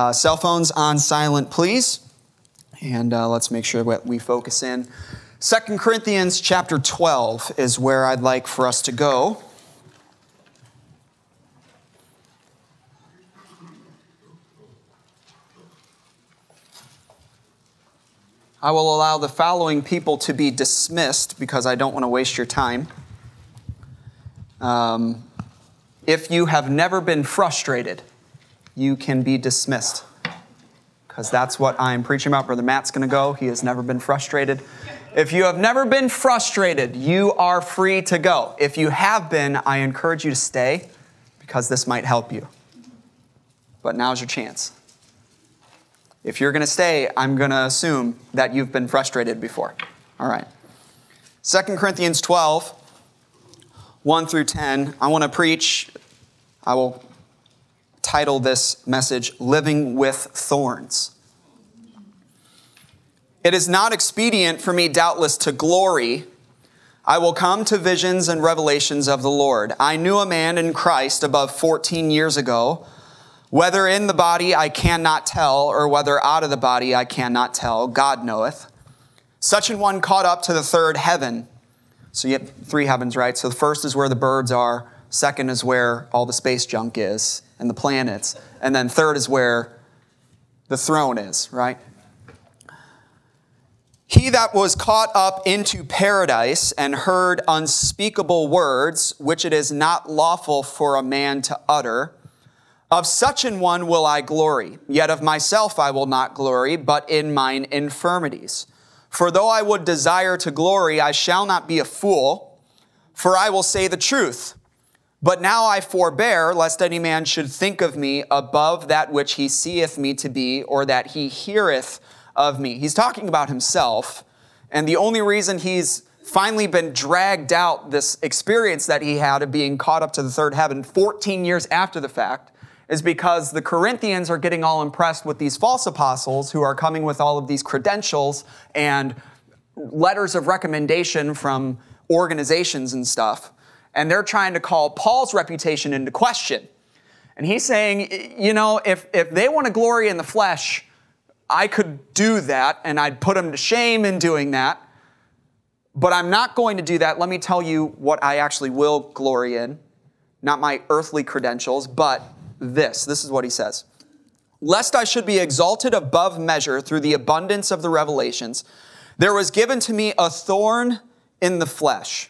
Uh, cell phones on silent, please. And uh, let's make sure that we focus in. Second Corinthians chapter 12 is where I'd like for us to go. I will allow the following people to be dismissed because I don't want to waste your time. Um, if you have never been frustrated, you can be dismissed. Because that's what I'm preaching about. Brother Matt's going to go. He has never been frustrated. If you have never been frustrated, you are free to go. If you have been, I encourage you to stay because this might help you. But now's your chance. If you're going to stay, I'm going to assume that you've been frustrated before. All right. 2 Corinthians 12, 1 through 10. I want to preach. I will title this message, Living with Thorns. It is not expedient for me, doubtless, to glory. I will come to visions and revelations of the Lord. I knew a man in Christ above 14 years ago. Whether in the body I cannot tell, or whether out of the body I cannot tell, God knoweth. Such an one caught up to the third heaven. So you have three heavens, right? So the first is where the birds are, second is where all the space junk is and the planets, and then third is where the throne is, right? He that was caught up into paradise and heard unspeakable words, which it is not lawful for a man to utter, of such an one will I glory, yet of myself I will not glory, but in mine infirmities. For though I would desire to glory, I shall not be a fool, for I will say the truth. But now I forbear, lest any man should think of me above that which he seeth me to be, or that he heareth of me. He's talking about himself, and the only reason he's finally been dragged out this experience that he had of being caught up to the third heaven 14 years after the fact is because the Corinthians are getting all impressed with these false apostles who are coming with all of these credentials and letters of recommendation from organizations and stuff. And they're trying to call Paul's reputation into question. And he's saying, you know, if, if they want to glory in the flesh, I could do that and I'd put them to shame in doing that. But I'm not going to do that. Let me tell you what I actually will glory in. Not my earthly credentials, but this. This is what he says. Lest I should be exalted above measure through the abundance of the revelations, there was given to me a thorn in the flesh,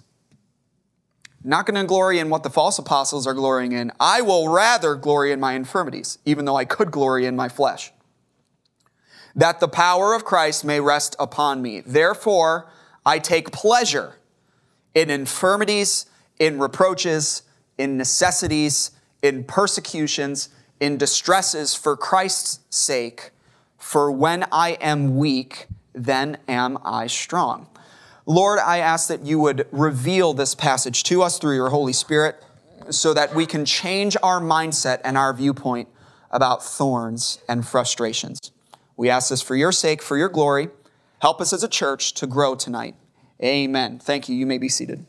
Not going to glory in what the false apostles are glorying in. I will rather glory in my infirmities, even though I could glory in my flesh. That the power of Christ may rest upon me. Therefore, I take pleasure in infirmities, in reproaches, in necessities, in persecutions, in distresses for Christ's sake for when I am weak, then am I strong. Lord, I ask that you would reveal this passage to us through your Holy Spirit so that we can change our mindset and our viewpoint about thorns and frustrations. We ask this for your sake, for your glory. Help us as a church to grow tonight. Amen. Thank you. You may be seated.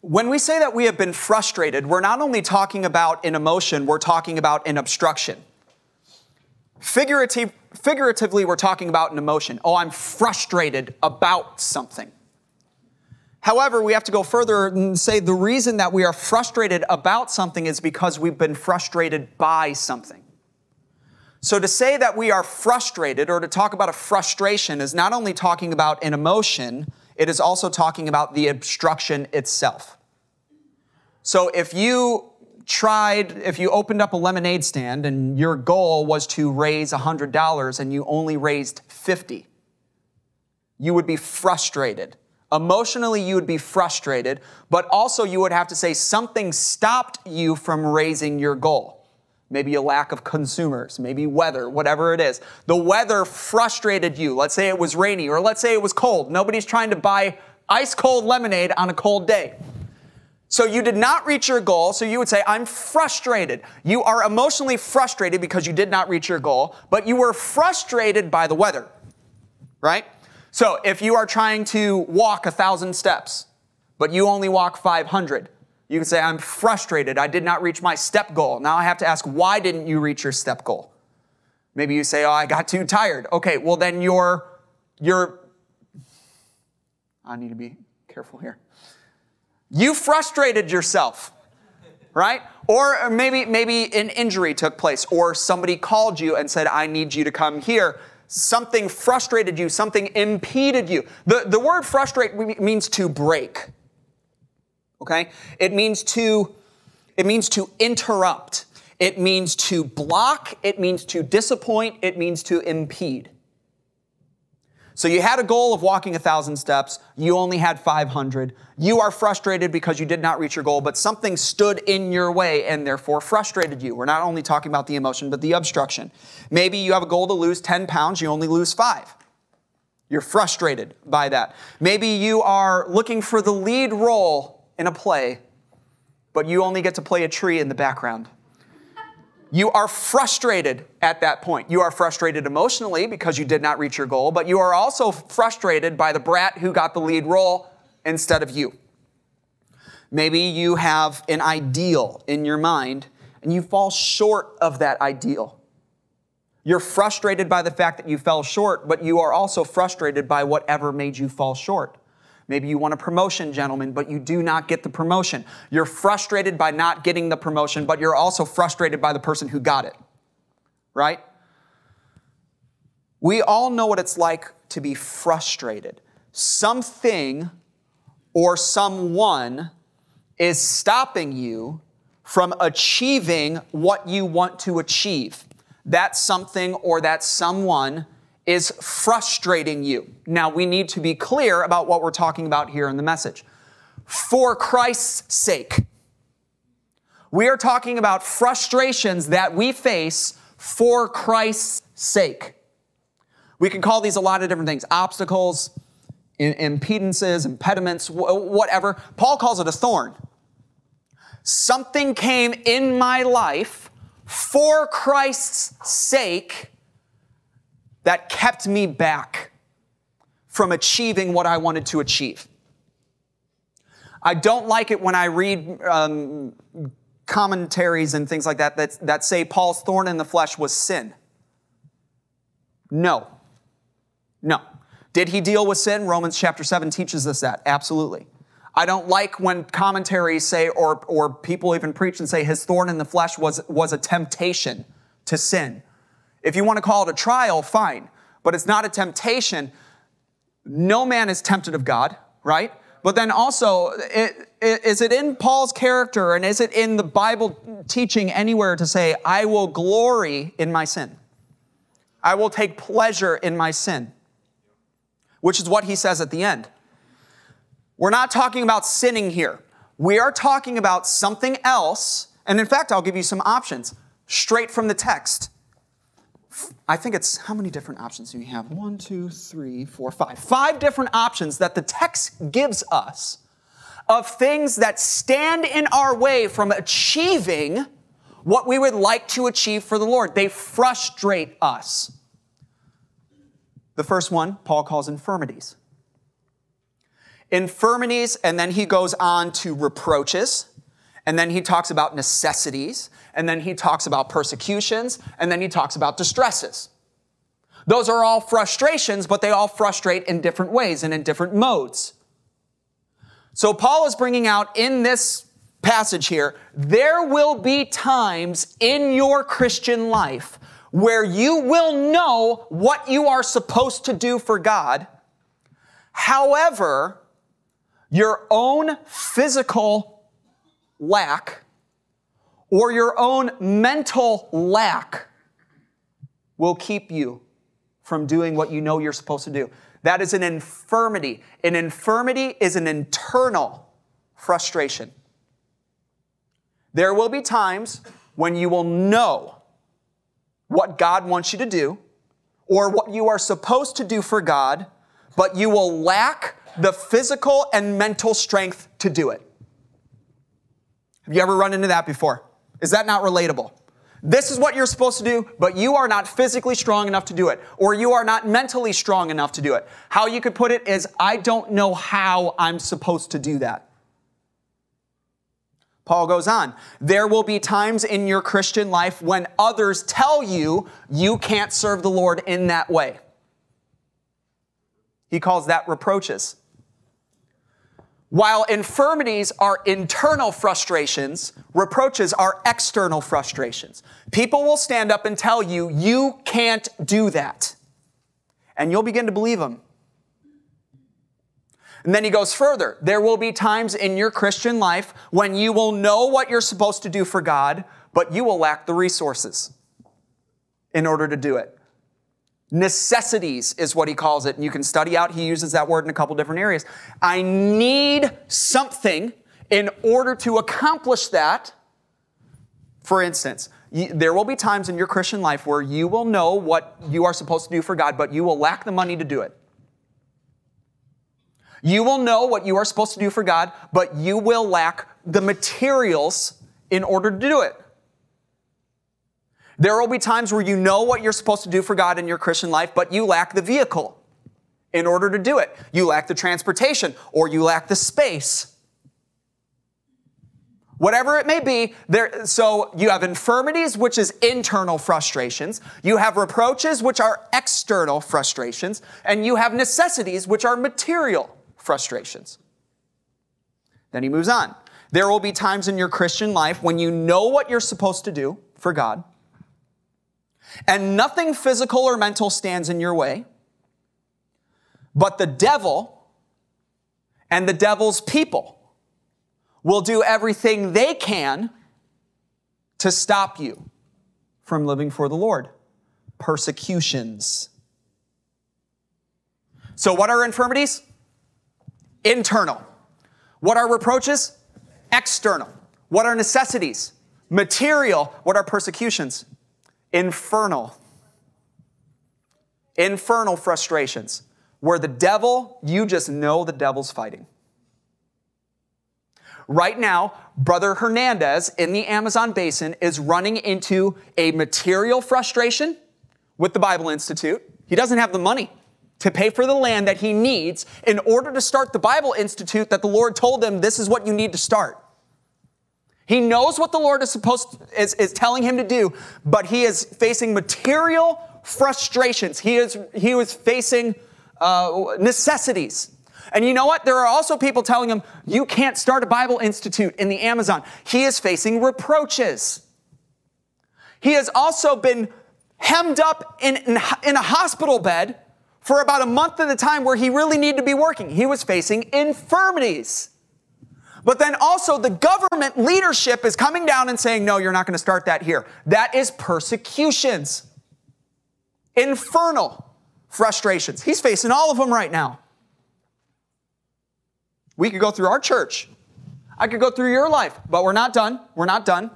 When we say that we have been frustrated, we're not only talking about an emotion, we're talking about an obstruction. Figurative, figuratively, we're talking about an emotion. Oh, I'm frustrated about something. However, we have to go further and say the reason that we are frustrated about something is because we've been frustrated by something. So, to say that we are frustrated or to talk about a frustration is not only talking about an emotion, it is also talking about the obstruction itself. So, if you tried, if you opened up a lemonade stand and your goal was to raise $100 and you only raised 50, you would be frustrated. Emotionally, you would be frustrated, but also you would have to say something stopped you from raising your goal maybe a lack of consumers, maybe weather, whatever it is. The weather frustrated you. Let's say it was rainy, or let's say it was cold. Nobody's trying to buy ice cold lemonade on a cold day. So you did not reach your goal, so you would say, I'm frustrated. You are emotionally frustrated because you did not reach your goal, but you were frustrated by the weather, right? So if you are trying to walk a thousand steps, but you only walk 500, you can say, I'm frustrated. I did not reach my step goal. Now I have to ask, why didn't you reach your step goal? Maybe you say, oh, I got too tired. Okay, well, then you're, you're, I need to be careful here. You frustrated yourself, right? Or maybe, maybe an injury took place, or somebody called you and said, I need you to come here. Something frustrated you, something impeded you. The, the word frustrate means to break okay? It means to, it means to interrupt. It means to block. It means to disappoint. It means to impede. So you had a goal of walking a thousand steps. You only had 500. You are frustrated because you did not reach your goal, but something stood in your way and therefore frustrated you. We're not only talking about the emotion, but the obstruction. Maybe you have a goal to lose 10 pounds. You only lose five. You're frustrated by that. Maybe you are looking for the lead role in a play, but you only get to play a tree in the background. You are frustrated at that point. You are frustrated emotionally because you did not reach your goal, but you are also frustrated by the brat who got the lead role instead of you. Maybe you have an ideal in your mind and you fall short of that ideal. You're frustrated by the fact that you fell short, but you are also frustrated by whatever made you fall short. Maybe you want a promotion, gentlemen, but you do not get the promotion. You're frustrated by not getting the promotion, but you're also frustrated by the person who got it. Right? We all know what it's like to be frustrated. Something or someone is stopping you from achieving what you want to achieve. That something or that someone is frustrating you. Now, we need to be clear about what we're talking about here in the message. For Christ's sake, we are talking about frustrations that we face for Christ's sake. We can call these a lot of different things obstacles, impedances, impediments, whatever. Paul calls it a thorn. Something came in my life for Christ's sake that kept me back from achieving what I wanted to achieve. I don't like it when I read um, commentaries and things like that, that that say Paul's thorn in the flesh was sin. No. No. Did he deal with sin? Romans chapter 7 teaches us that. Absolutely. I don't like when commentaries say, or, or people even preach and say, his thorn in the flesh was, was a temptation to sin. If you want to call it a trial, fine, but it's not a temptation. No man is tempted of God, right? But then also, it, it, is it in Paul's character and is it in the Bible teaching anywhere to say, I will glory in my sin? I will take pleasure in my sin, which is what he says at the end. We're not talking about sinning here. We are talking about something else. And in fact, I'll give you some options straight from the text. I think it's how many different options do we have? One, two, three, four, five. Five different options that the text gives us of things that stand in our way from achieving what we would like to achieve for the Lord. They frustrate us. The first one, Paul calls infirmities. Infirmities, and then he goes on to reproaches, and then he talks about necessities, and then he talks about persecutions, and then he talks about distresses. Those are all frustrations, but they all frustrate in different ways and in different modes. So Paul is bringing out in this passage here, there will be times in your Christian life where you will know what you are supposed to do for God. However, your own physical lack or your own mental lack will keep you from doing what you know you're supposed to do. That is an infirmity. An infirmity is an internal frustration. There will be times when you will know what God wants you to do or what you are supposed to do for God, but you will lack the physical and mental strength to do it. Have you ever run into that before? Is that not relatable? This is what you're supposed to do, but you are not physically strong enough to do it, or you are not mentally strong enough to do it. How you could put it is, I don't know how I'm supposed to do that. Paul goes on, there will be times in your Christian life when others tell you you can't serve the Lord in that way. He calls that reproaches. While infirmities are internal frustrations, reproaches are external frustrations. People will stand up and tell you, you can't do that. And you'll begin to believe them. And then he goes further. There will be times in your Christian life when you will know what you're supposed to do for God, but you will lack the resources in order to do it. Necessities is what he calls it. And you can study out, he uses that word in a couple different areas. I need something in order to accomplish that. For instance, there will be times in your Christian life where you will know what you are supposed to do for God, but you will lack the money to do it. You will know what you are supposed to do for God, but you will lack the materials in order to do it. There will be times where you know what you're supposed to do for God in your Christian life, but you lack the vehicle in order to do it. You lack the transportation or you lack the space. Whatever it may be, there, so you have infirmities, which is internal frustrations. You have reproaches, which are external frustrations. And you have necessities, which are material frustrations. Then he moves on. There will be times in your Christian life when you know what you're supposed to do for God, and nothing physical or mental stands in your way, but the devil and the devil's people will do everything they can to stop you from living for the Lord. Persecutions. So, what are infirmities? Internal. What are reproaches? External. What are necessities? Material. What are persecutions? Infernal, infernal frustrations where the devil, you just know the devil's fighting. Right now, Brother Hernandez in the Amazon basin is running into a material frustration with the Bible Institute. He doesn't have the money to pay for the land that he needs in order to start the Bible Institute that the Lord told him this is what you need to start. He knows what the Lord is supposed to, is, is telling him to do, but he is facing material frustrations. He is he was facing uh, necessities. And you know what? There are also people telling him, you can't start a Bible Institute in the Amazon. He is facing reproaches. He has also been hemmed up in, in, in a hospital bed for about a month at a time where he really needed to be working. He was facing infirmities. But then also the government leadership is coming down and saying, no, you're not going to start that here. That is persecutions. Infernal frustrations. He's facing all of them right now. We could go through our church. I could go through your life, but we're not done. We're not done.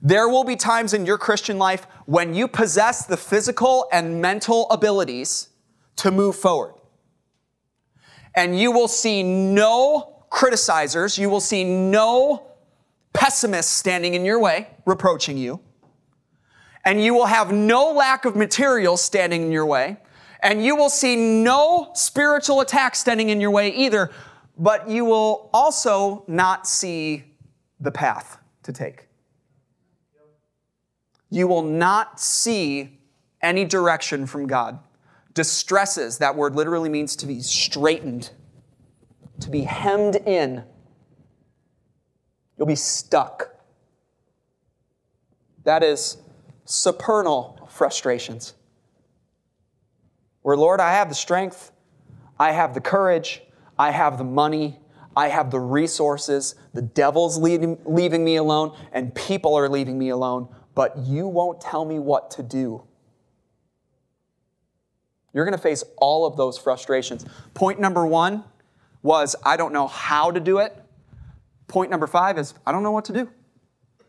There will be times in your Christian life when you possess the physical and mental abilities to move forward. And you will see no criticizers. You will see no pessimists standing in your way, reproaching you. And you will have no lack of material standing in your way. And you will see no spiritual attack standing in your way either. But you will also not see the path to take. You will not see any direction from God. Distresses, that word literally means to be straightened to be hemmed in. You'll be stuck. That is supernal frustrations. Where, Lord, I have the strength, I have the courage, I have the money, I have the resources, the devil's leaving, leaving me alone, and people are leaving me alone, but you won't tell me what to do. You're going to face all of those frustrations. Point number one was I don't know how to do it. Point number five is I don't know what to do.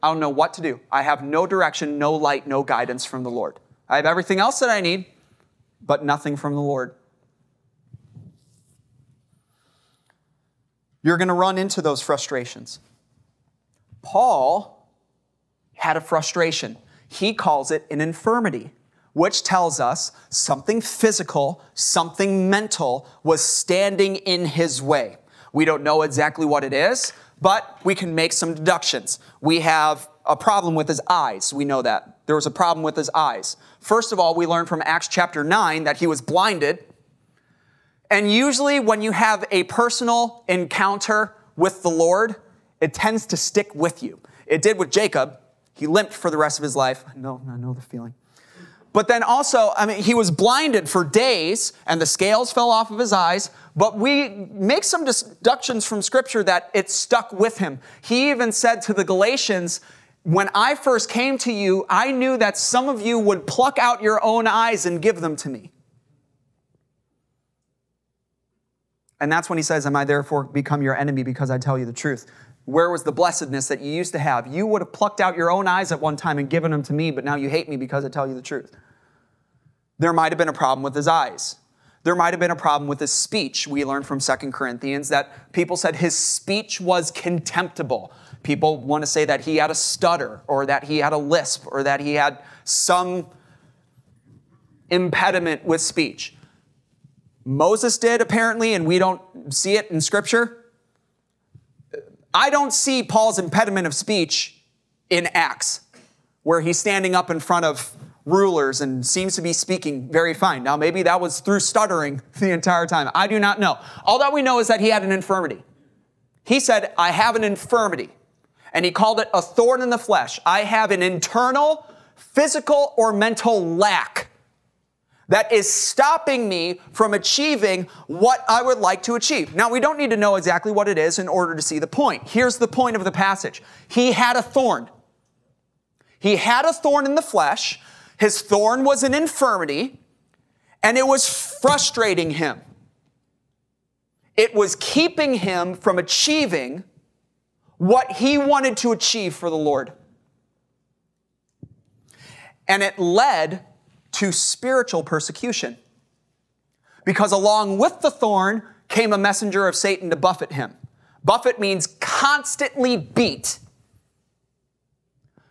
I don't know what to do. I have no direction, no light, no guidance from the Lord. I have everything else that I need, but nothing from the Lord. You're going to run into those frustrations. Paul had a frustration. He calls it an infirmity, which tells us something physical, something mental was standing in his way. We don't know exactly what it is, but we can make some deductions. We have a problem with his eyes. We know that. There was a problem with his eyes. First of all, we learn from Acts chapter 9 that he was blinded and usually, when you have a personal encounter with the Lord, it tends to stick with you. It did with Jacob. He limped for the rest of his life. Know, I know the feeling. But then also, I mean, he was blinded for days and the scales fell off of his eyes. But we make some deductions from scripture that it stuck with him. He even said to the Galatians, When I first came to you, I knew that some of you would pluck out your own eyes and give them to me. And that's when he says, Am I therefore become your enemy because I tell you the truth? Where was the blessedness that you used to have? You would have plucked out your own eyes at one time and given them to me, but now you hate me because I tell you the truth. There might have been a problem with his eyes. There might have been a problem with his speech. We learned from Second Corinthians that people said his speech was contemptible. People want to say that he had a stutter or that he had a lisp or that he had some impediment with speech. Moses did, apparently, and we don't see it in Scripture. I don't see Paul's impediment of speech in Acts, where he's standing up in front of rulers and seems to be speaking very fine. Now, maybe that was through stuttering the entire time. I do not know. All that we know is that he had an infirmity. He said, I have an infirmity. And he called it a thorn in the flesh. I have an internal, physical, or mental lack that is stopping me from achieving what I would like to achieve. Now, we don't need to know exactly what it is in order to see the point. Here's the point of the passage He had a thorn. He had a thorn in the flesh. His thorn was an infirmity, and it was frustrating him. It was keeping him from achieving what he wanted to achieve for the Lord. And it led to spiritual persecution. Because along with the thorn came a messenger of Satan to buffet him. Buffet means constantly beat.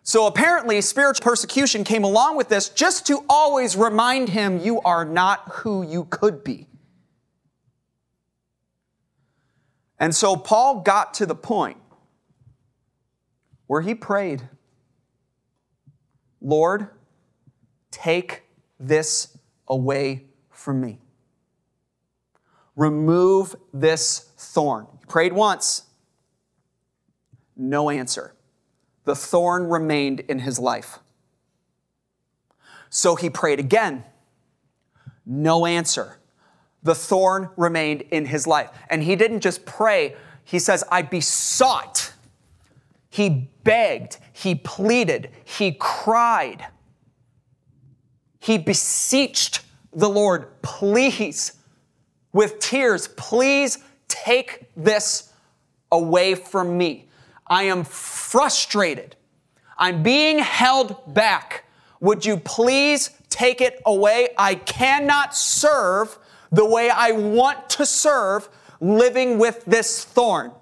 So apparently, spiritual persecution came along with this just to always remind him you are not who you could be. And so Paul got to the point where he prayed, Lord, take this away from me. Remove this thorn. He prayed once, no answer. The thorn remained in his life. So he prayed again, no answer. The thorn remained in his life. And he didn't just pray, he says, I besought. He begged, he pleaded, he cried. He beseeched the Lord, please, with tears, please take this away from me. I am frustrated. I'm being held back. Would you please take it away? I cannot serve the way I want to serve living with this thorn.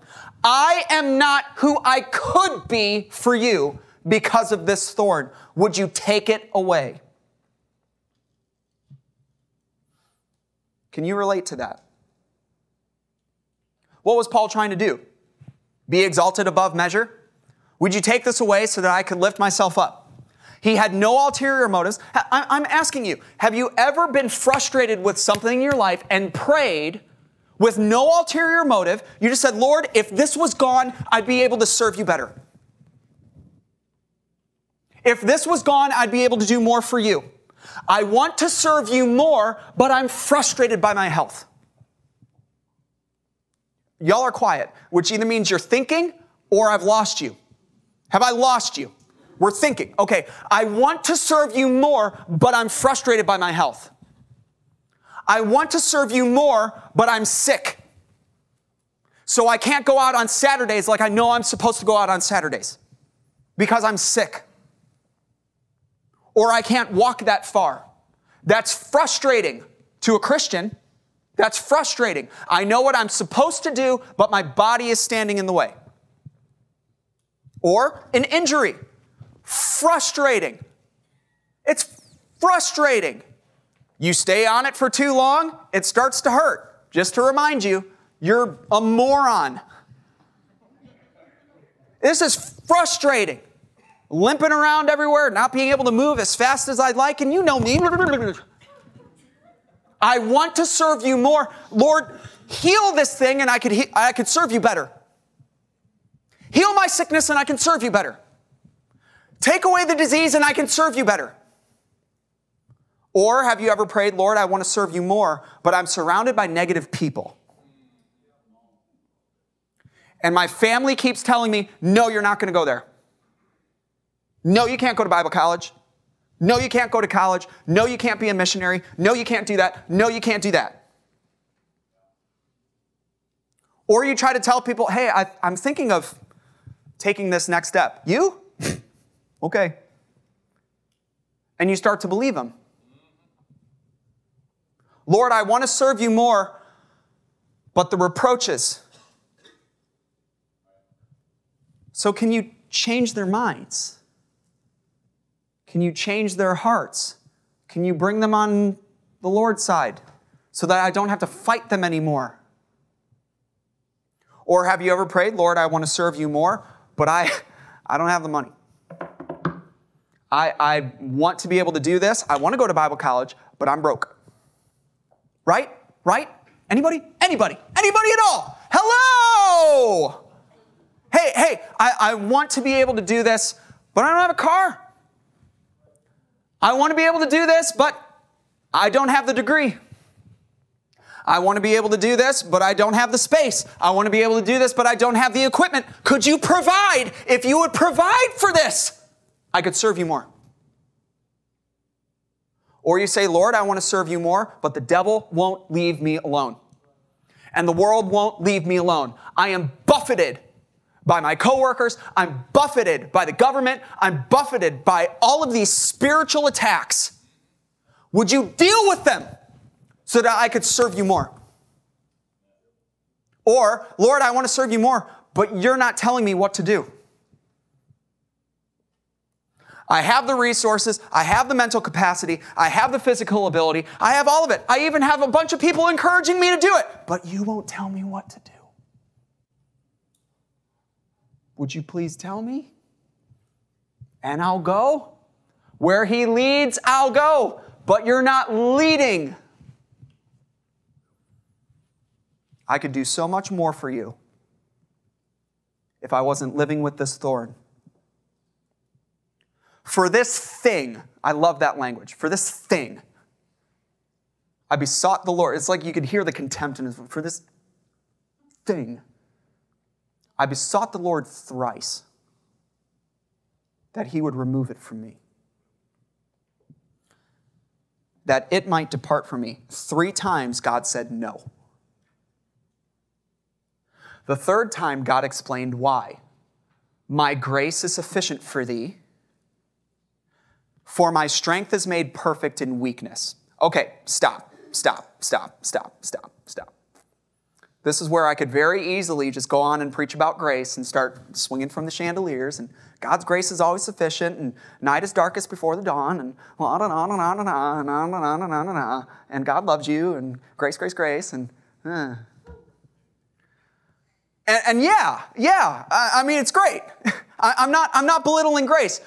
I am not who I could be for you because of this thorn. Would you take it away? Can you relate to that? What was Paul trying to do? Be exalted above measure? Would you take this away so that I could lift myself up? He had no ulterior motives. I'm asking you, have you ever been frustrated with something in your life and prayed with no ulterior motive? You just said, Lord, if this was gone, I'd be able to serve you better. If this was gone, I'd be able to do more for you. I want to serve you more, but I'm frustrated by my health. Y'all are quiet, which either means you're thinking or I've lost you. Have I lost you? We're thinking, okay, I want to serve you more, but I'm frustrated by my health. I want to serve you more, but I'm sick. So I can't go out on Saturdays like I know I'm supposed to go out on Saturdays because I'm sick. Or I can't walk that far. That's frustrating to a Christian. That's frustrating. I know what I'm supposed to do, but my body is standing in the way. Or an injury. Frustrating. It's frustrating. You stay on it for too long, it starts to hurt. Just to remind you, you're a moron. This is frustrating. Limping around everywhere, not being able to move as fast as I'd like, and you know me. I want to serve you more. Lord, heal this thing and I could, he- I could serve you better. Heal my sickness and I can serve you better. Take away the disease and I can serve you better. Or have you ever prayed, Lord, I want to serve you more, but I'm surrounded by negative people? And my family keeps telling me, no, you're not going to go there. No, you can't go to Bible college. No, you can't go to college. No, you can't be a missionary. No, you can't do that. No, you can't do that. Or you try to tell people, hey, I, am thinking of taking this next step. You? okay. And you start to believe them. Lord, I want to serve you more, but the reproaches. So, can you change their minds? Can you change their hearts? Can you bring them on the Lord's side so that I don't have to fight them anymore? Or have you ever prayed, Lord, I want to serve you more, but I, I don't have the money. I, I want to be able to do this. I want to go to Bible college, but I'm broke. Right? Right? Anybody? Anybody? Anybody at all? Hello! Hey, hey, I, I want to be able to do this, but I don't have a car. I want to be able to do this, but I don't have the degree. I want to be able to do this, but I don't have the space. I want to be able to do this, but I don't have the equipment. Could you provide? If you would provide for this, I could serve you more. Or you say, Lord, I want to serve you more, but the devil won't leave me alone. And the world won't leave me alone. I am buffeted by my coworkers, I'm buffeted by the government, I'm buffeted by all of these spiritual attacks. Would you deal with them so that I could serve you more? Or, Lord, I want to serve you more, but you're not telling me what to do. I have the resources, I have the mental capacity, I have the physical ability, I have all of it. I even have a bunch of people encouraging me to do it, but you won't tell me what to do. Would you please tell me? And I'll go. Where he leads, I'll go. But you're not leading. I could do so much more for you if I wasn't living with this thorn. For this thing, I love that language. For this thing, I besought the Lord. It's like you could hear the contempt in his for this thing. I besought the Lord thrice that he would remove it from me, that it might depart from me. Three times God said no. The third time, God explained why. My grace is sufficient for thee, for my strength is made perfect in weakness. Okay, stop, stop, stop, stop, stop, stop. This is where I could very easily just go on and preach about grace and start swinging from the chandeliers and God's grace is always sufficient and night is darkest before the dawn and and God loves you and grace, grace, grace and uh. and, and, yeah, yeah, I, I mean it's great. I, I'm not I'm not belittling grace.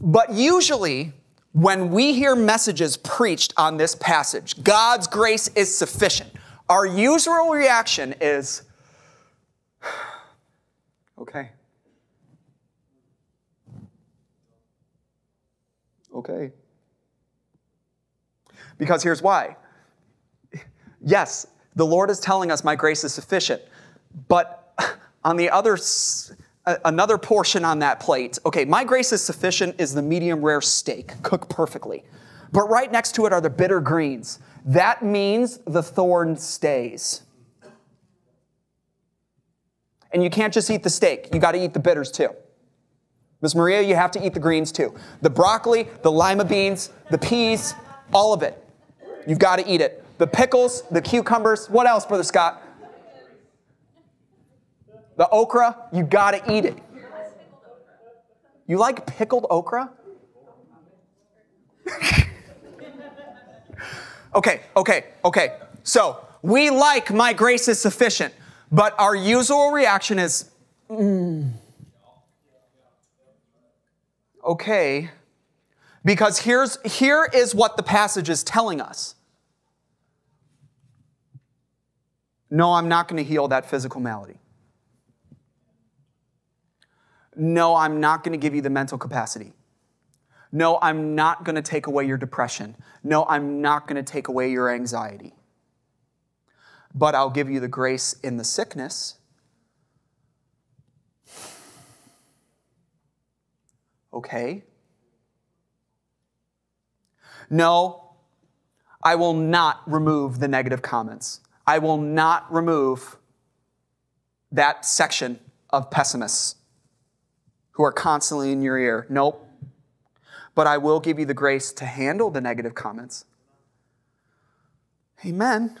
But usually when we hear messages preached on this passage, God's grace is sufficient our usual reaction is, okay. Okay. Because here's why. Yes, the Lord is telling us, My grace is sufficient. But on the other, another portion on that plate, okay, my grace is sufficient is the medium rare steak, cooked perfectly. But right next to it are the bitter greens. That means the thorn stays. And you can't just eat the steak, you got to eat the bitters too. Miss Maria, you have to eat the greens too. The broccoli, the lima beans, the peas, all of it. You've got to eat it. The pickles, the cucumbers, what else, Brother Scott? The okra, you got to eat it. You like pickled okra? okay, okay, okay. So, we like my grace is sufficient, but our usual reaction is, mm. okay. Because here's, here is what the passage is telling us. No, I'm not going to heal that physical malady. No, I'm not going to give you the mental capacity. No, I'm not going to take away your depression. No, I'm not going to take away your anxiety. But I'll give you the grace in the sickness. Okay. No, I will not remove the negative comments. I will not remove that section of pessimists who are constantly in your ear. Nope. But I will give you the grace to handle the negative comments. Amen.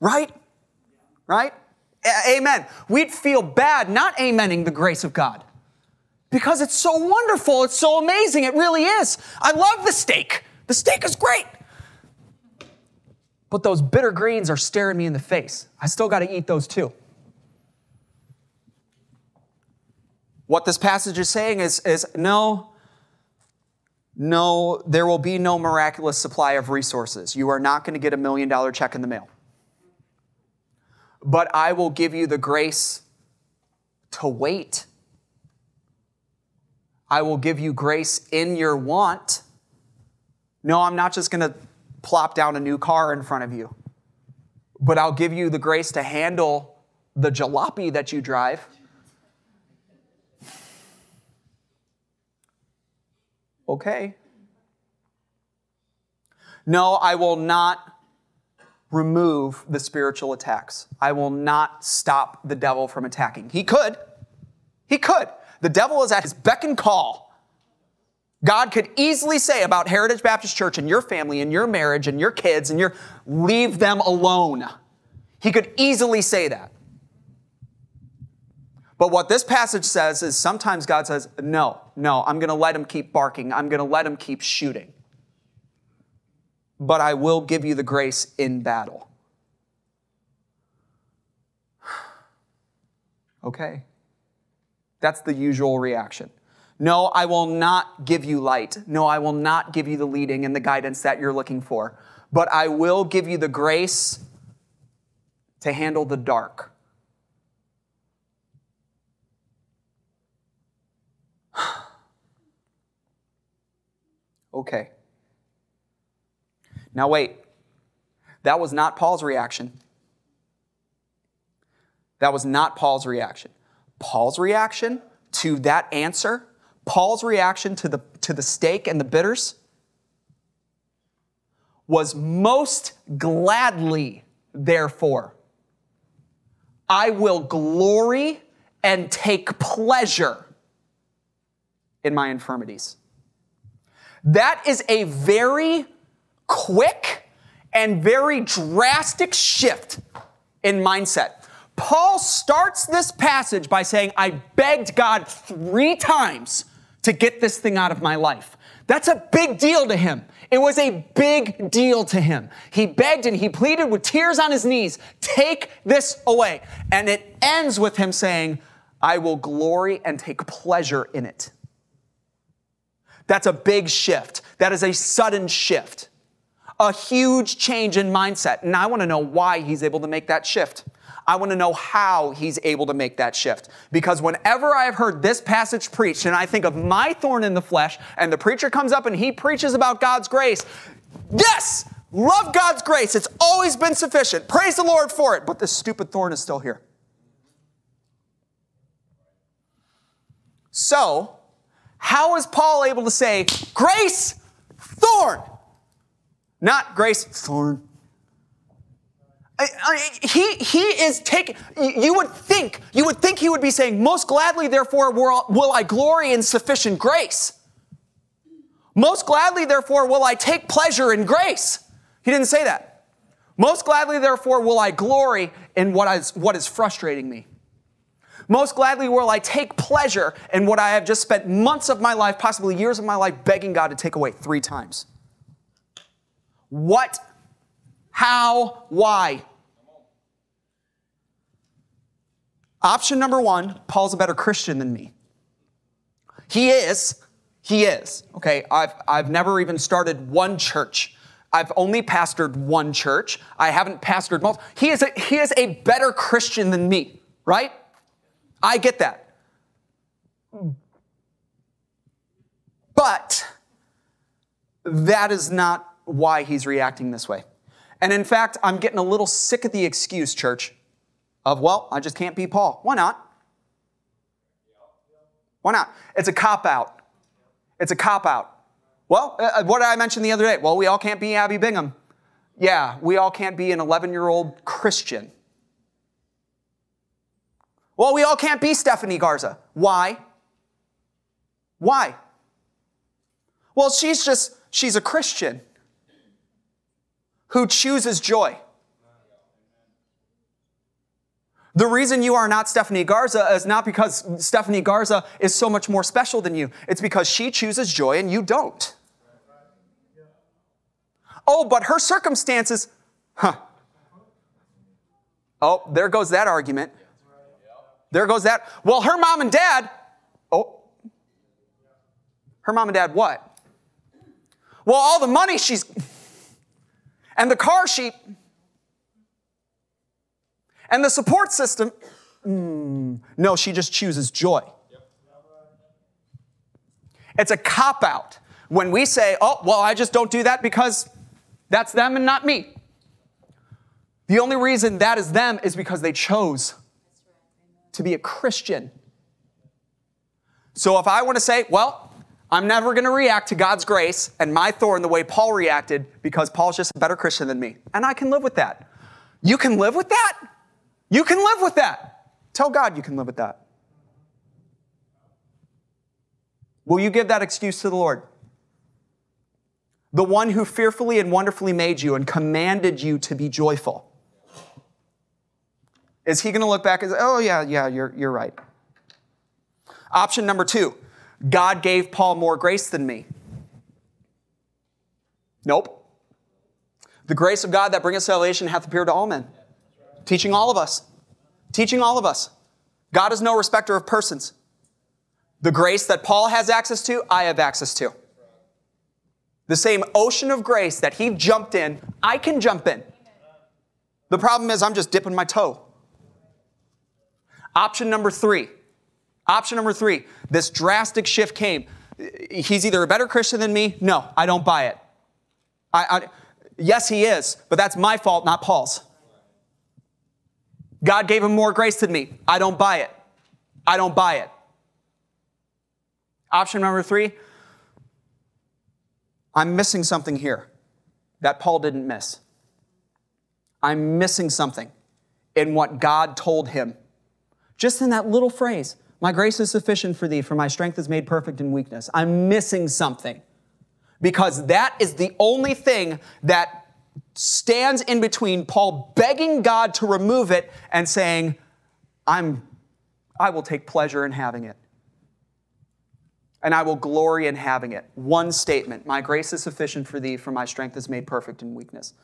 Right? Right? A- amen. We'd feel bad not amening the grace of God because it's so wonderful. It's so amazing. It really is. I love the steak. The steak is great. But those bitter greens are staring me in the face. I still got to eat those too. What this passage is saying is, is no, no, there will be no miraculous supply of resources. You are not going to get a million dollar check in the mail. But I will give you the grace to wait. I will give you grace in your want. No, I'm not just going to plop down a new car in front of you, but I'll give you the grace to handle the jalopy that you drive okay. No, I will not remove the spiritual attacks. I will not stop the devil from attacking. He could. He could. The devil is at his beck and call. God could easily say about Heritage Baptist Church and your family and your marriage and your kids and your leave them alone. He could easily say that. But what this passage says is sometimes God says, No, no, I'm going to let him keep barking. I'm going to let him keep shooting. But I will give you the grace in battle. okay. That's the usual reaction. No, I will not give you light. No, I will not give you the leading and the guidance that you're looking for. But I will give you the grace to handle the dark. Okay. Now, wait. That was not Paul's reaction. That was not Paul's reaction. Paul's reaction to that answer, Paul's reaction to the, to the steak and the bitters, was most gladly, therefore, I will glory and take pleasure in my infirmities. That is a very quick and very drastic shift in mindset. Paul starts this passage by saying, I begged God three times to get this thing out of my life. That's a big deal to him. It was a big deal to him. He begged and he pleaded with tears on his knees, take this away. And it ends with him saying, I will glory and take pleasure in it. That's a big shift. That is a sudden shift, a huge change in mindset. And I want to know why he's able to make that shift. I want to know how he's able to make that shift. Because whenever I've heard this passage preached and I think of my thorn in the flesh, and the preacher comes up and he preaches about God's grace, yes, love God's grace. It's always been sufficient. Praise the Lord for it. But this stupid thorn is still here. So, how is Paul able to say, grace, thorn? Not grace, thorn. I, I, he, he is taking, you would think, you would think he would be saying, most gladly, therefore, will, will I glory in sufficient grace. Most gladly, therefore, will I take pleasure in grace. He didn't say that. Most gladly, therefore, will I glory in what is, what is frustrating me. Most gladly will I take pleasure in what I have just spent months of my life, possibly years of my life, begging God to take away three times. What how? Why? Option number one Paul's a better Christian than me. He is. He is. Okay, I've, I've never even started one church. I've only pastored one church. I haven't pastored multiple. He is a, he is a better Christian than me, right? I get that. But that is not why he's reacting this way. And in fact, I'm getting a little sick of the excuse, church, of, well, I just can't be Paul. Why not? Why not? It's a cop out. It's a cop out. Well, uh, uh what did I mention the other day? Well, we all can't be Abby Bingham. Yeah, we all can't be an 11 year old Christian. Well, we all can't be Stephanie Garza. Why? Why? Well, she's just, she's a Christian who chooses joy. The reason you are not Stephanie Garza is not because Stephanie Garza is so much more special than you. It's because she chooses joy and you don't. Oh, but her circumstances, huh. Oh, there goes that argument. There goes that. Well, her mom and dad, oh, her mom and dad what? Well, all the money she's, and the car she, and the support system. Mm, no, she just chooses joy. It's a cop out when we say, oh, well, I just don't do that because that's them and not me. The only reason that is them is because they chose to be a Christian. So if I want to say, well, I'm never going to react to God's grace and my thorn the way Paul reacted because Paul's just a better Christian than me. And I can live with that. You can live with that? You can live with that. Tell God you can live with that. Will you give that excuse to the Lord? The one who fearfully and wonderfully made you and commanded you to be joyful. Is he going to look back and say, oh, yeah, yeah, you're, you're right? Option number two God gave Paul more grace than me. Nope. The grace of God that bringeth salvation hath appeared to all men, teaching all of us. Teaching all of us. God is no respecter of persons. The grace that Paul has access to, I have access to. The same ocean of grace that he jumped in, I can jump in. The problem is, I'm just dipping my toe. Option number three Option number three, this drastic shift came. He's either a better Christian than me. No, I don't buy it. I, I, yes, he is, but that's my fault, not Paul's. God gave him more grace than me. I don't buy it. I don't buy it. Option number three, I'm missing something here that Paul didn't miss. I'm missing something in what God told him. Just in that little phrase, my grace is sufficient for thee, for my strength is made perfect in weakness. I'm missing something because that is the only thing that stands in between Paul begging God to remove it and saying, I'm, I will take pleasure in having it. And I will glory in having it. One statement My grace is sufficient for thee, for my strength is made perfect in weakness.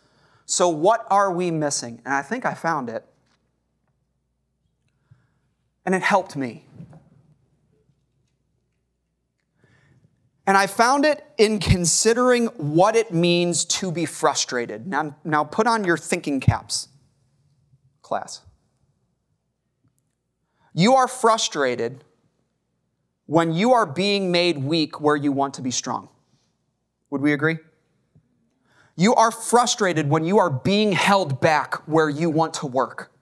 So, what are we missing? And I think I found it. And it helped me. And I found it in considering what it means to be frustrated. Now, now put on your thinking caps, class. You are frustrated when you are being made weak where you want to be strong. Would we agree? You are frustrated when you are being held back where you want to work.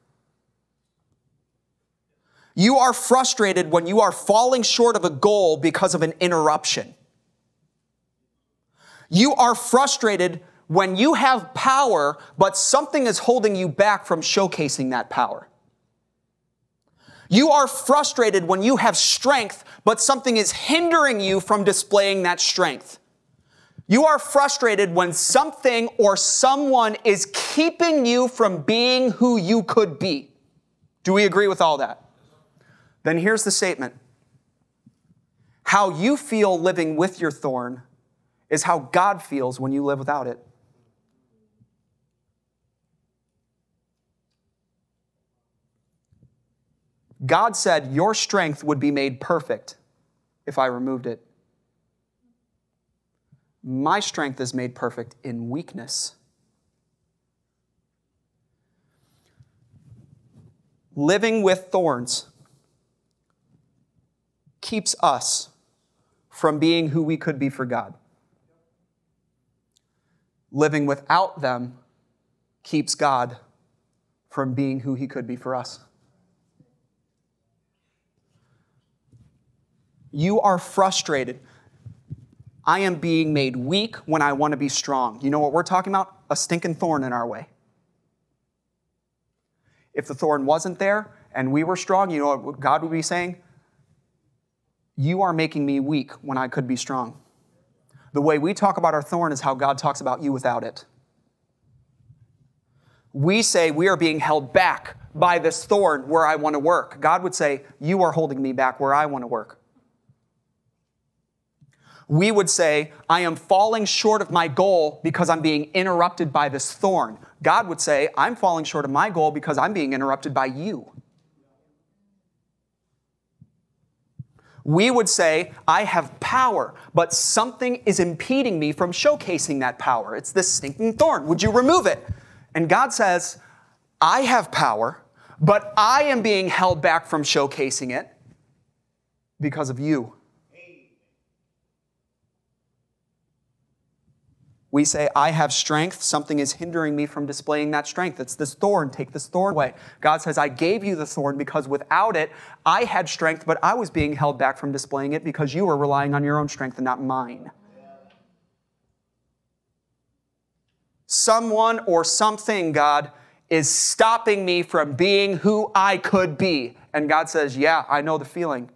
You are frustrated when you are falling short of a goal because of an interruption. You are frustrated when you have power, but something is holding you back from showcasing that power. You are frustrated when you have strength, but something is hindering you from displaying that strength. You are frustrated when something or someone is keeping you from being who you could be. Do we agree with all that? Then here's the statement How you feel living with your thorn is how God feels when you live without it. God said, Your strength would be made perfect if I removed it. My strength is made perfect in weakness. Living with thorns keeps us from being who we could be for God. Living without them keeps God from being who he could be for us. You are frustrated. I am being made weak when I want to be strong. You know what we're talking about? A stinking thorn in our way. If the thorn wasn't there and we were strong, you know what God would be saying? You are making me weak when I could be strong. The way we talk about our thorn is how God talks about you without it. We say we are being held back by this thorn where I want to work. God would say, You are holding me back where I want to work we would say, I am falling short of my goal because I'm being interrupted by this thorn. God would say, I'm falling short of my goal because I'm being interrupted by you. We would say, I have power, but something is impeding me from showcasing that power. It's this stinking thorn. Would you remove it? And God says, I have power, but I am being held back from showcasing it because of you. We say, I have strength. Something is hindering me from displaying that strength. It's this thorn. Take this thorn away. God says, I gave you the thorn because without it, I had strength, but I was being held back from displaying it because you were relying on your own strength and not mine. Someone or something, God, is stopping me from being who I could be. And God says, Yeah, I know the feeling.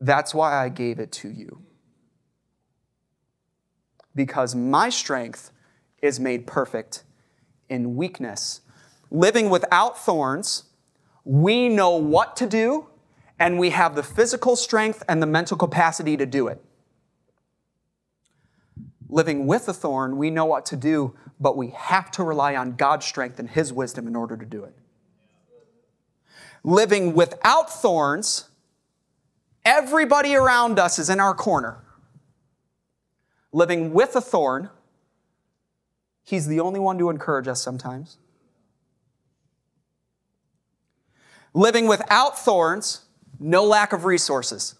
That's why I gave it to you because my strength is made perfect in weakness. Living without thorns, we know what to do, and we have the physical strength and the mental capacity to do it. Living with a thorn, we know what to do, but we have to rely on God's strength and His wisdom in order to do it. Living without thorns, everybody around us is in our corner living with a thorn. He's the only one to encourage us sometimes. Living without thorns, no lack of resources.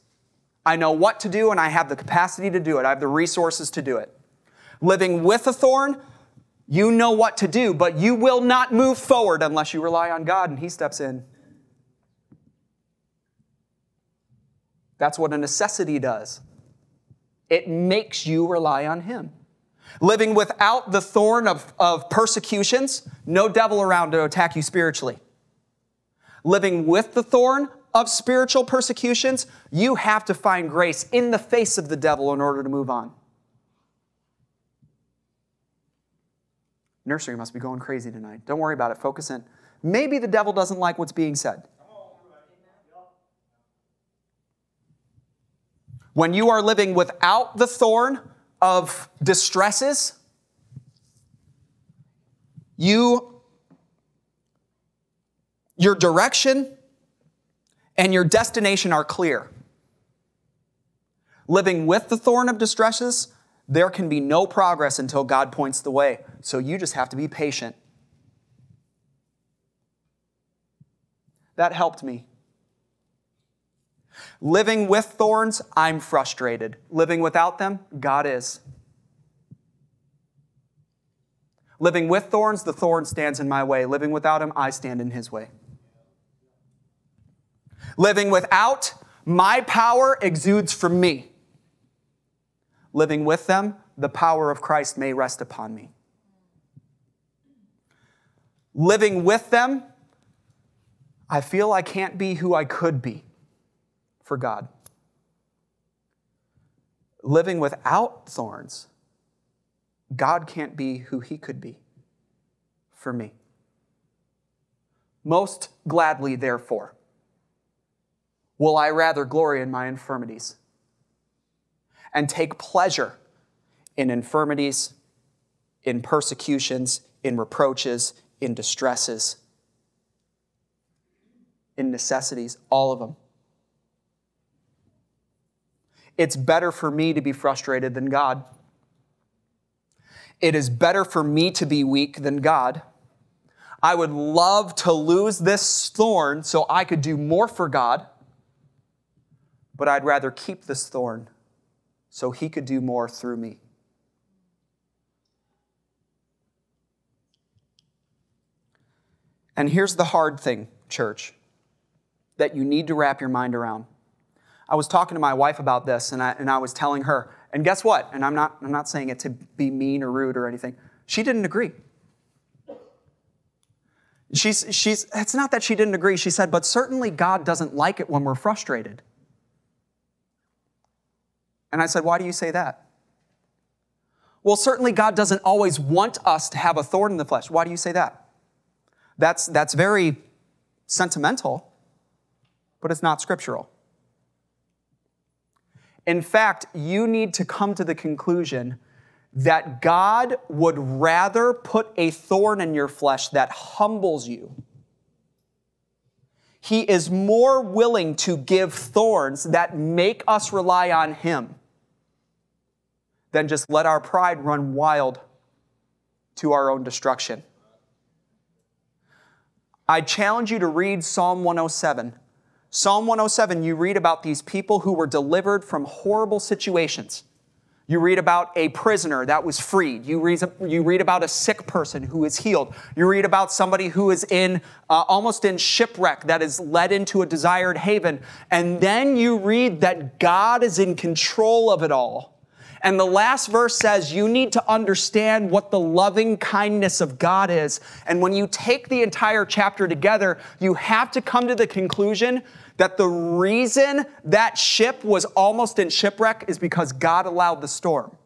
I know what to do and I have the capacity to do it. I have the resources to do it. Living with a thorn, you know what to do, but you will not move forward unless you rely on God and He steps in. That's what a necessity does. It makes you rely on Him. Living without the thorn of, of persecutions, no devil around to attack you spiritually. Living with the thorn of spiritual persecutions, you have to find grace in the face of the devil in order to move on. Nursery must be going crazy tonight. Don't worry about it. Focus in. Maybe the devil doesn't like what's being said. When you are living without the thorn of distresses, you, your direction and your destination are clear. Living with the thorn of distresses, there can be no progress until God points the way. So you just have to be patient. That helped me Living with thorns, I'm frustrated. Living without them, God is. Living with thorns, the thorn stands in my way. Living without him, I stand in his way. Living without, my power exudes from me. Living with them, the power of Christ may rest upon me. Living with them, I feel I can't be who I could be for God. Living without thorns, God can't be who he could be for me. Most gladly, therefore, will I rather glory in my infirmities and take pleasure in infirmities, in persecutions, in reproaches, in distresses, in necessities, all of them. It's better for me to be frustrated than God. It is better for me to be weak than God. I would love to lose this thorn so I could do more for God, but I'd rather keep this thorn so He could do more through me. And here's the hard thing, church, that you need to wrap your mind around. I was talking to my wife about this, and I, and I was telling her, and guess what? And I'm not, I'm not saying it to be mean or rude or anything. She didn't agree. She's, she's, it's not that she didn't agree. She said, but certainly God doesn't like it when we're frustrated. And I said, why do you say that? Well, certainly God doesn't always want us to have a thorn in the flesh. Why do you say that? That's, that's very sentimental, but it's not scriptural. In fact, you need to come to the conclusion that God would rather put a thorn in your flesh that humbles you. He is more willing to give thorns that make us rely on Him than just let our pride run wild to our own destruction. I challenge you to read Psalm 107. Psalm 107, you read about these people who were delivered from horrible situations. You read about a prisoner that was freed. You read, you read about a sick person who is healed. You read about somebody who is in uh, almost in shipwreck that is led into a desired haven. And then you read that God is in control of it all. And the last verse says you need to understand what the loving kindness of God is. And when you take the entire chapter together, you have to come to the conclusion that the reason that ship was almost in shipwreck is because God allowed the storm.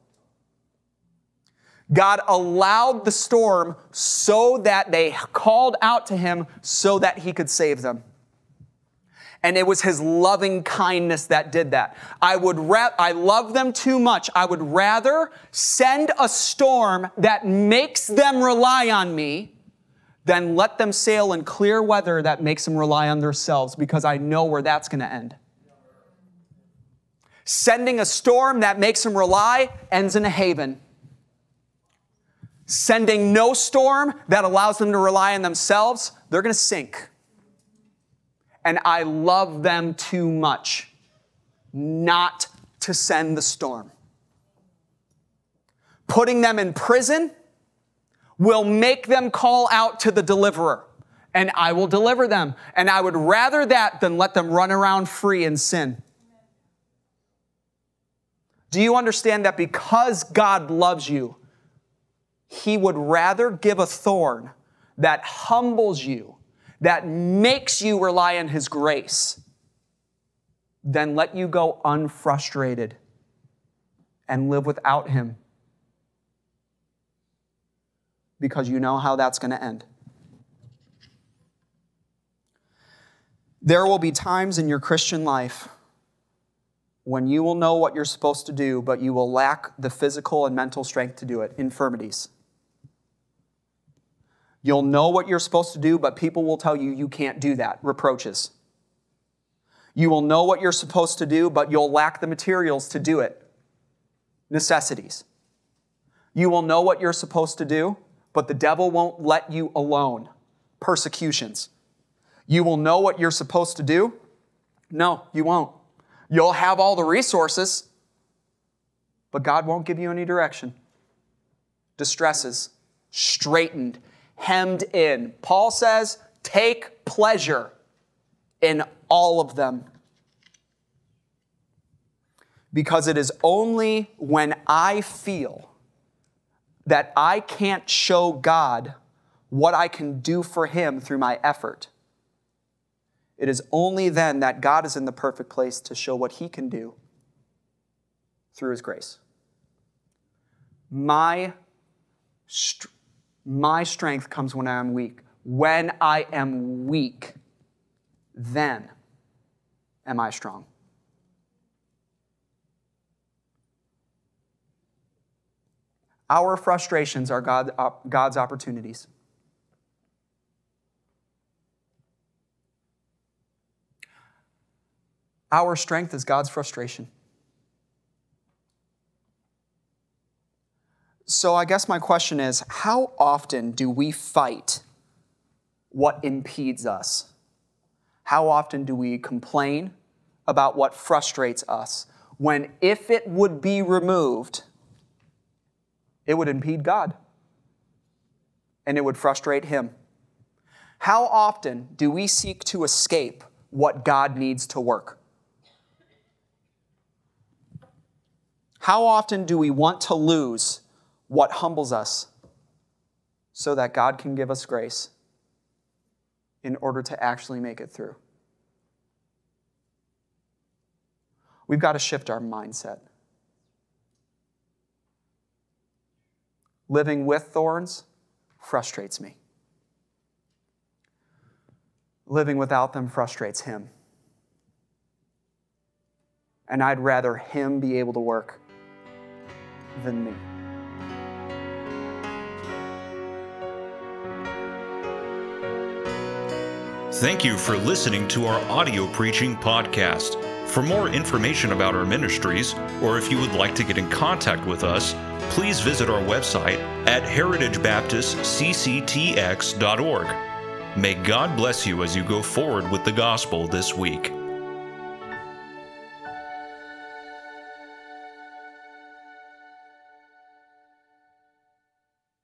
God allowed the storm so that they called out to him so that he could save them. And it was his loving kindness that did that. I would ra- I love them too much. I would rather send a storm that makes them rely on me than let them sail in clear weather that makes them rely on themselves because I know where that's going to end. Sending a storm that makes them rely ends in a haven. Sending no storm that allows them to rely on themselves, they're going to sink and I love them too much not to send the storm. Putting them in prison will make them call out to the deliverer, and I will deliver them. And I would rather that than let them run around free in sin. Do you understand that because God loves you, He would rather give a thorn that humbles you that makes you rely on His grace, than let you go unfrustrated and live without Him because you know how that's going to end. There will be times in your Christian life when you will know what you're supposed to do, but you will lack the physical and mental strength to do it, infirmities. You'll know what you're supposed to do, but people will tell you you can't do that. Reproaches. You will know what you're supposed to do, but you'll lack the materials to do it. Necessities. You will know what you're supposed to do, but the devil won't let you alone. Persecutions. You will know what you're supposed to do. No, you won't. You'll have all the resources, but God won't give you any direction. Distresses, straitened, hemmed in. Paul says, take pleasure in all of them. Because it is only when I feel that I can't show God what I can do for Him through my effort, it is only then that God is in the perfect place to show what He can do through His grace. My, my strength comes when I am weak. When I am weak, then am I strong. Our frustrations are God, God's opportunities. Our strength is God's frustration. So, I guess my question is how often do we fight what impedes us? How often do we complain about what frustrates us when, if it would be removed, it would impede God and it would frustrate Him? How often do we seek to escape what God needs to work? How often do we want to lose what humbles us so that God can give us grace? in order to actually make it through. We've got to shift our mindset. Living with thorns frustrates me. Living without them frustrates him. And I'd rather him be able to work than me. Thank you for listening to our audio preaching podcast. For more information about our ministries, or if you would like to get in contact with us, please visit our website at heritagebaptistcctx.org. May God bless you as you go forward with the gospel this week.